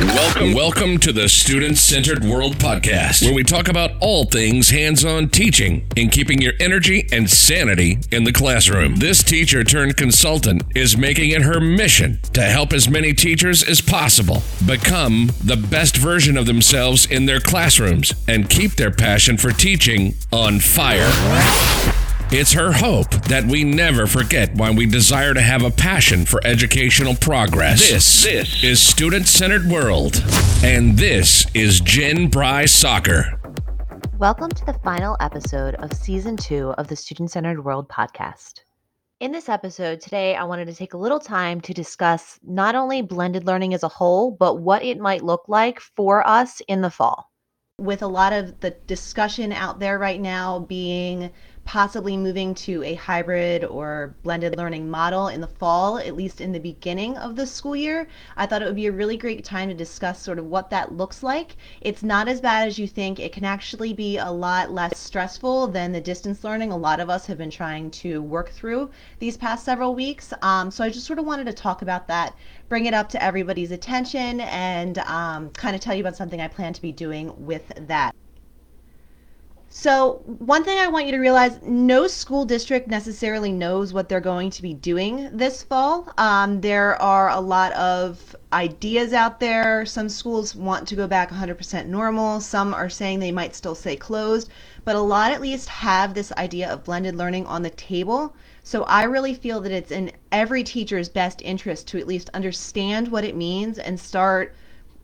Welcome, welcome to the Student Centered World Podcast, where we talk about all things hands on teaching and keeping your energy and sanity in the classroom. This teacher turned consultant is making it her mission to help as many teachers as possible become the best version of themselves in their classrooms and keep their passion for teaching on fire. It's her hope that we never forget why we desire to have a passion for educational progress. This, this is Student Centered World, and this is Jen Bry Soccer. Welcome to the final episode of season two of the Student Centered World podcast. In this episode today, I wanted to take a little time to discuss not only blended learning as a whole, but what it might look like for us in the fall. With a lot of the discussion out there right now being possibly moving to a hybrid or blended learning model in the fall, at least in the beginning of the school year. I thought it would be a really great time to discuss sort of what that looks like. It's not as bad as you think. It can actually be a lot less stressful than the distance learning a lot of us have been trying to work through these past several weeks. Um, so I just sort of wanted to talk about that, bring it up to everybody's attention, and um, kind of tell you about something I plan to be doing with that. So, one thing I want you to realize no school district necessarily knows what they're going to be doing this fall. Um, there are a lot of ideas out there. Some schools want to go back 100% normal, some are saying they might still stay closed, but a lot at least have this idea of blended learning on the table. So, I really feel that it's in every teacher's best interest to at least understand what it means and start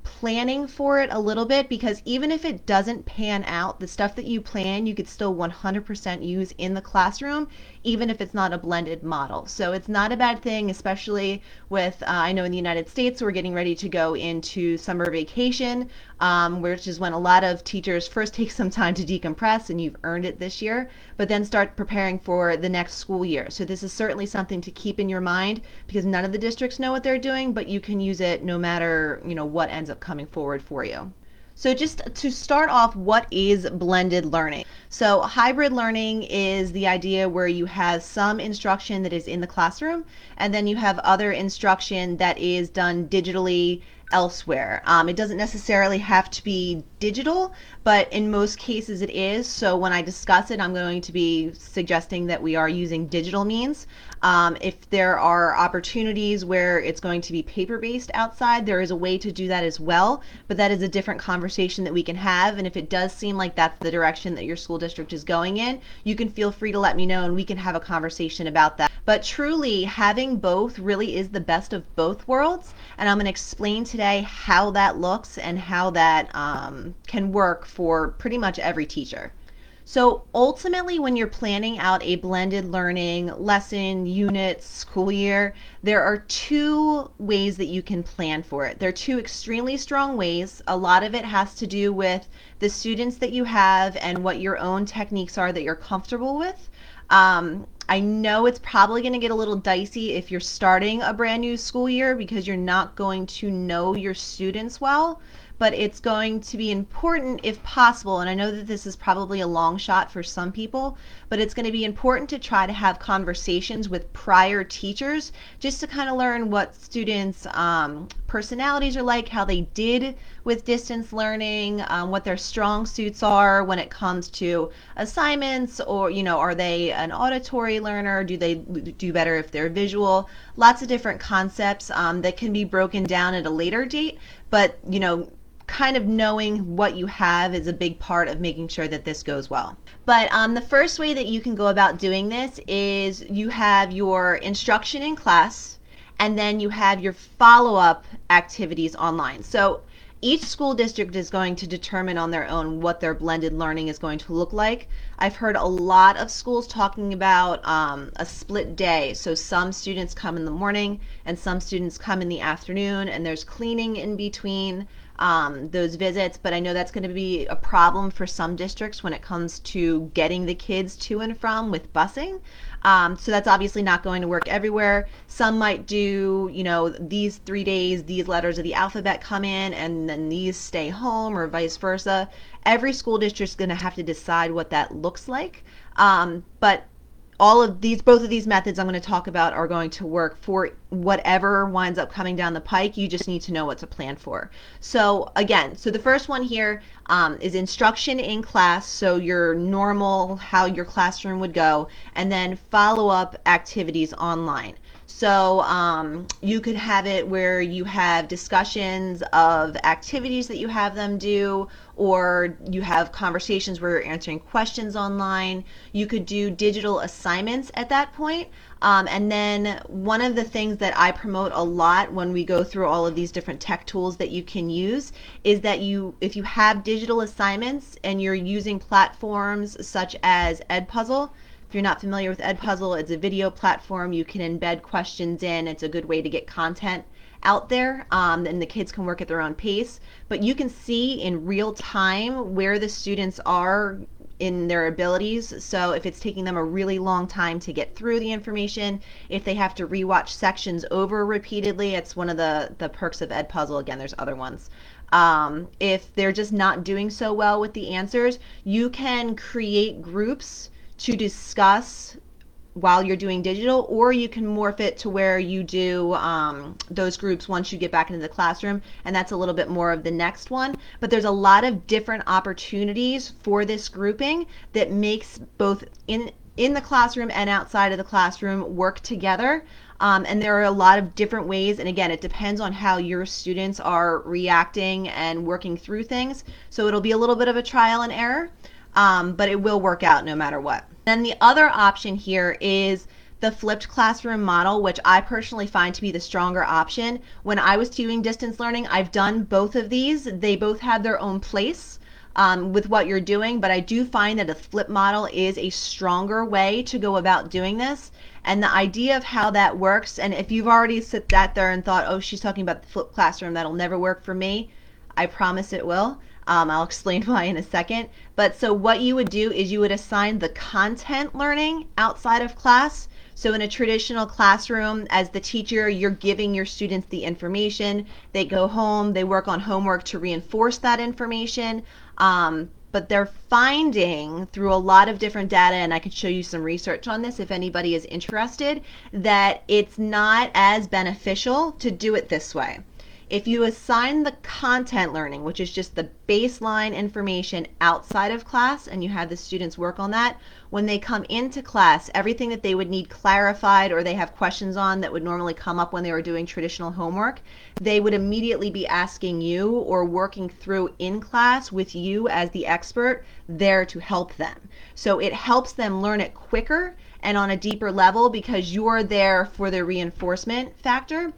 planning for it a little bit because even if it doesn't pan out, the stuff that you plan, you could still 100% use in the classroom, even if it's not a blended model. So it's not a bad thing, especially with, uh, I know in the United States, we're getting ready to go into summer vacation, um, which is when a lot of teachers first take some time to decompress, and you've earned it this year, but then start preparing for the next school year. So this is certainly something to keep in your mind because none of the districts know what they're doing, but you can use it no matter, you know, what ends up coming forward for you. So just to start off, what is blended learning? So hybrid learning is the idea where you have some instruction that is in the classroom and then you have other instruction that is done digitally elsewhere. Um, it doesn't necessarily have to be digital, but in most cases it is. So when I discuss it, I'm going to be suggesting that we are using digital means. Um, if there are opportunities where it's going to be paper based outside, there is a way to do that as well, but that is a different conversation that we can have. And if it does seem like that's the direction that your school district is going in, you can feel free to let me know and we can have a conversation about that. But truly, having both really is the best of both worlds. And I'm going to explain today how that looks and how that um, can work for pretty much every teacher. So ultimately, when you're planning out a blended learning lesson, unit, school year, there are two ways that you can plan for it. There are two extremely strong ways. A lot of it has to do with the students that you have and what your own techniques are that you're comfortable with. Um, I know it's probably going to get a little dicey if you're starting a brand new school year because you're not going to know your students well but it's going to be important if possible. And I know that this is probably a long shot for some people, but it's going to be important to try to have conversations with prior teachers just to kind of learn what students' um, personalities are like, how they did with distance learning, um, what their strong suits are when it comes to assignments, or, you know, are they an auditory learner? Do they do better if they're visual? Lots of different concepts um, that can be broken down at a later date, but, you know, kind of knowing what you have is a big part of making sure that this goes well. But um, the first way that you can go about doing this is you have your instruction in class and then you have your follow up activities online. So each school district is going to determine on their own what their blended learning is going to look like. I've heard a lot of schools talking about um, a split day. So some students come in the morning and some students come in the afternoon, and there's cleaning in between um, those visits, but I know that's going to be a problem for some districts when it comes to getting the kids to and from with busing. Um, so that's obviously not going to work everywhere. Some might do, you know, these three days, these letters of the alphabet come in, and then these stay home, or vice versa. Every school district is going to have to decide what that looks like. Um, but all of these both of these methods i'm going to talk about are going to work for whatever winds up coming down the pike. You just need to know what to plan for. So again so the first one here um, is instruction in class so your normal how your classroom would go and then follow up activities online so um, you could have it where you have discussions of activities that you have them do, or you have conversations where you're answering questions online. You could do digital assignments at that point. Um, and then one of the things that I promote a lot when we go through all of these different tech tools that you can use is that you, if you have digital assignments and you're using platforms such as Edpuzzle, you're not familiar with Edpuzzle, it's a video platform. You can embed questions in. It's a good way to get content out there um, and the kids can work at their own pace. But you can see in real time where the students are in their abilities. So if it's taking them a really long time to get through the information, if they have to rewatch sections over repeatedly, it's one of the, the perks of Edpuzzle. Again, there's other ones. Um, if they're just not doing so well with the answers, you can create groups to discuss while you're doing digital, or you can morph it to where you do um, those groups once you get back into the classroom, and that's a little bit more of the next one. But there's a lot of different opportunities for this grouping that makes both in in the classroom and outside of the classroom work together. Um, and there are a lot of different ways, and again, it depends on how your students are reacting and working through things. So it'll be a little bit of a trial and error um, but it will work out no matter what. Then the other option here is the flipped classroom model, which I personally find to be the stronger option. When I was doing distance learning, I've done both of these. They both have their own place. Um, with what you're doing, but I do find that a flip model is a stronger way to go about doing this. And the idea of how that works, and if you've already sat there and thought, oh, she's talking about the flip classroom, that'll never work for me, I promise it will. Um, I'll explain why in a second. But so what you would do is you would assign the content learning outside of class. So in a traditional classroom, as the teacher, you're giving your students the information. They go home, they work on homework to reinforce that information. Um, but they're finding through a lot of different data, and I can show you some research on this if anybody is interested, that it's not as beneficial to do it this way. If you assign the content learning, which is just the baseline information outside of class, and you have the students work on that, when they come into class, everything that they would need clarified or they have questions on that would normally come up when they were doing traditional homework, they would immediately be asking you or working through in class with you as the expert there to help them. So it helps them learn it quicker and on a deeper level because you're there for the reinforcement factor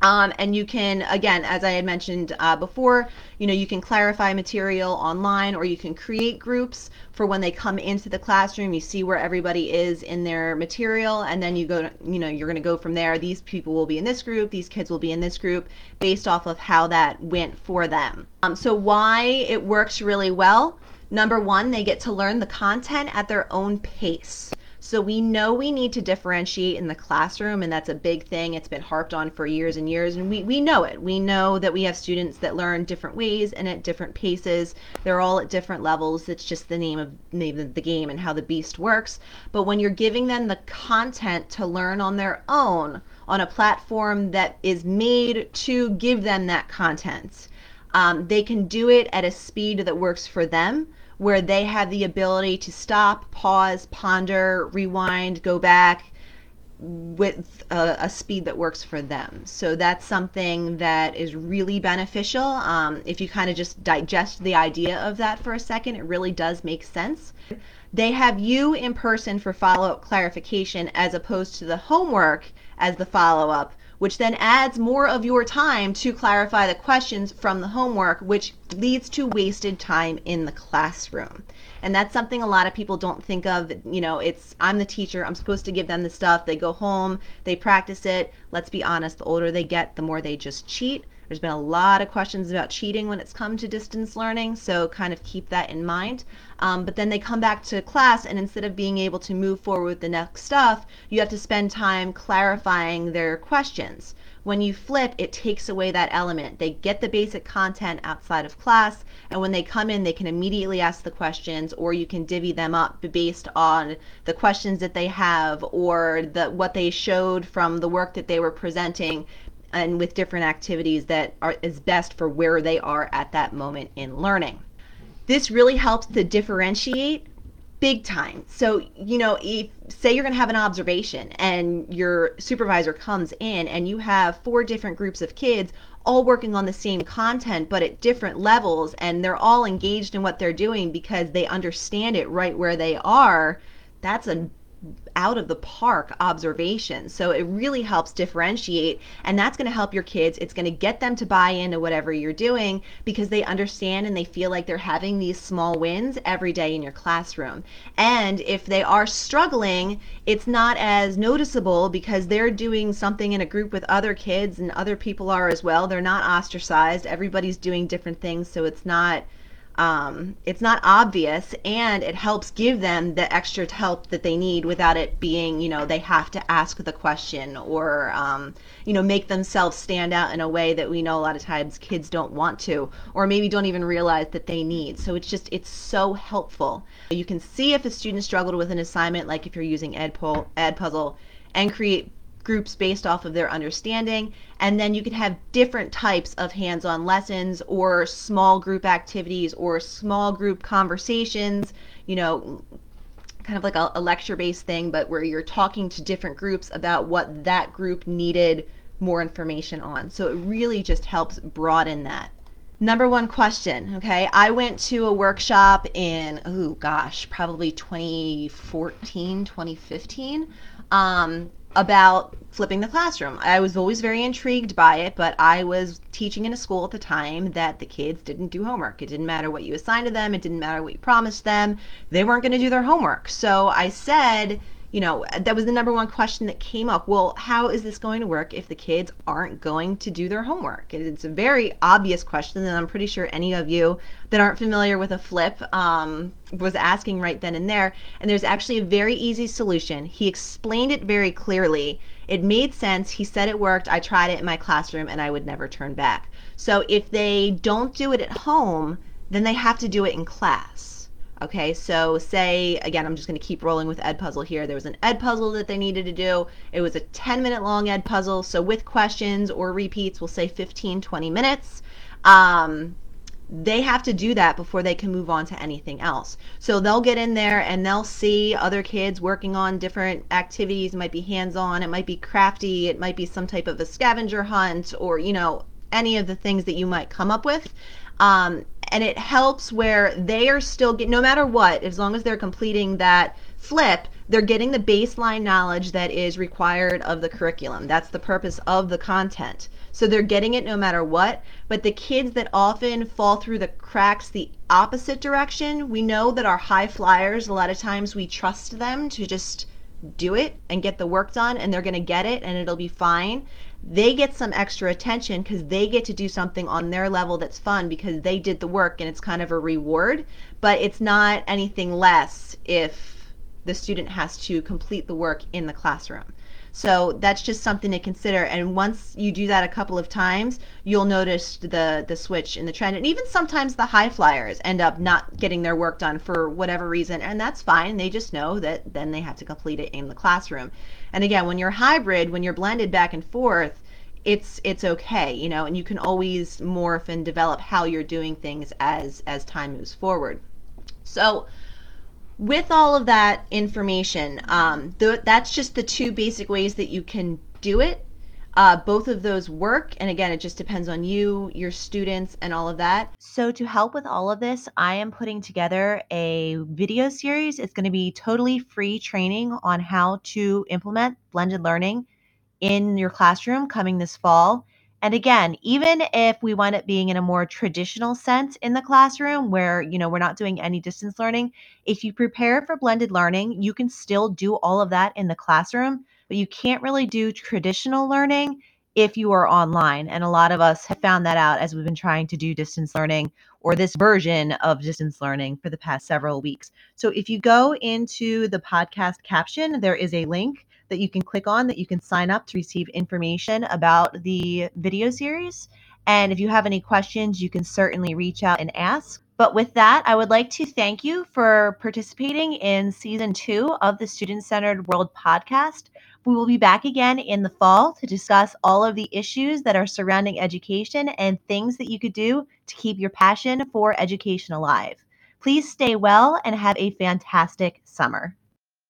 um, and you can, again, as I had mentioned uh, before, you know, you can clarify material online or you can create groups for when they come into the classroom. You see where everybody is in their material, and then you go, to, you know, you're going to go from there. These people will be in this group, these kids will be in this group, based off of how that went for them. Um, so, why it works really well. Number one, they get to learn the content at their own pace. So we know we need to differentiate in the classroom, and that's a big thing. It's been harped on for years and years, and we, we know it. We know that we have students that learn different ways and at different paces. They're all at different levels. It's just the name of name of the game and how the beast works. But when you're giving them the content to learn on their own on a platform that is made to give them that content, um, they can do it at a speed that works for them where they have the ability to stop, pause, ponder, rewind, go back with a, a speed that works for them. So that's something that is really beneficial. Um, if you kind of just digest the idea of that for a second, it really does make sense. They have you in person for follow up clarification as opposed to the homework as the follow up which then adds more of your time to clarify the questions from the homework, which leads to wasted time in the classroom. And that's something a lot of people don't think of. You know, it's I'm the teacher, I'm supposed to give them the stuff. They go home, they practice it. Let's be honest, the older they get, the more they just cheat. There's been a lot of questions about cheating when it's come to distance learning, so kind of keep that in mind. Um, but then they come back to class, and instead of being able to move forward with the next stuff, you have to spend time clarifying their questions When you flip, it takes away that element. They get the basic content outside of class, and when they come in, they can immediately ask the questions, or you can divvy them up based on the questions that they have or the what they showed from the work that they were presenting and with different activities that are is best for where they are at that moment in learning. This really helps to differentiate big time. So, you know, if say you're going to have an observation and your supervisor comes in and you have four different groups of kids all working on the same content but at different levels and they're all engaged in what they're doing because they understand it right where they are, that's a out of the park observation. So it really helps differentiate, and that's going to help your kids. It's going to get them to buy into whatever you're doing because they understand and they feel like they're having these small wins every day in your classroom. And if they are struggling, it's not as noticeable because they're doing something in a group with other kids and other people are as well. They're not ostracized. Everybody's doing different things, so it's not um, it's not obvious and it helps give them the extra help that they need without it being you know they have to ask the question or um, you know make themselves stand out in a way that we know a lot of times kids don't want to or maybe don't even realize that they need. So it's just it's so helpful. You can see if a student struggled with an assignment like if you're using edpuzzle edpuzzle and create groups based off of their understanding. And then you could have different types of hands on lessons or small group activities or small group conversations, you know, kind of like a, a lecture based thing, but where you're talking to different groups about what that group needed more information on. So it really just helps broaden that. Number one question, okay? I went to a workshop in, oh gosh, probably 2014, 2015. Um, about flipping the classroom. I was always very intrigued by it, but I was teaching in a school at the time that the kids didn't do homework. It didn't matter what you assigned to them, it didn't matter what you promised them. They weren't going to do their homework. So I said, you know, that was the number one question that came up. Well, how is this going to work if the kids aren't going to do their homework? It's a very obvious question, and I'm pretty sure any of you that aren't familiar with a flip um, was asking right then and there. And there's actually a very easy solution. He explained it very clearly. It made sense. He said it worked. I tried it in my classroom, and I would never turn back. So if they don't do it at home, then they have to do it in class. Okay, so say, again, I'm just going to keep rolling with Edpuzzle here. There was an Edpuzzle that they needed to do. It was a 10 minute long Edpuzzle. So with questions or repeats, we'll say 15, 20 minutes. Um, they have to do that before they can move on to anything else. So they'll get in there and they'll see other kids working on different activities. It might be hands on, it might be crafty, it might be some type of a scavenger hunt, or, you know, any of the things that you might come up with. Um, and it helps where they are still get no matter what as long as they're completing that flip they're getting the baseline knowledge that is required of the curriculum. That's the purpose of the content. So they're getting it no matter what but the kids that often fall through the cracks the opposite direction we know that our high flyers a lot of times we trust them to just do it and get the work done and they're going to get it and it'll be fine they get some extra attention because they get to do something on their level that's fun because they did the work and it's kind of a reward, but it's not anything less if the student has to complete the work in the classroom. So that's just something to consider. And once you do that a couple of times, you'll notice the the switch in the trend. And even sometimes the high flyers end up not getting their work done for whatever reason, and that's fine. They just know that then they have to complete it in the classroom. And again, when you're hybrid, when you're blended back and forth, it's it's okay, you know, and you can always morph and develop how you're doing things as as time moves forward. So with all of that information, um, th- that's just the two basic ways that you can do it. Uh, both of those work, and again, it just depends on you, your students, and all of that. So, to help with all of this, I am putting together a video series. It's going to be totally free training on how to implement blended learning in your classroom coming this fall. And again, even if we wind up being in a more traditional sense in the classroom where, you know, we're not doing any distance learning, if you prepare for blended learning, you can still do all of that in the classroom, but you can't really do traditional learning if you are online. And a lot of us have found that out as we've been trying to do distance learning or this version of distance learning for the past several weeks. So if you go into the podcast caption, there is a link that you can click on that you can sign up to receive information about the video series. And if you have any questions, you can certainly reach out and ask. But with that, I would like to thank you for participating in season two of the Student Centered World podcast. We will be back again in the fall to discuss all of the issues that are surrounding education and things that you could do to keep your passion for education alive. Please stay well and have a fantastic summer.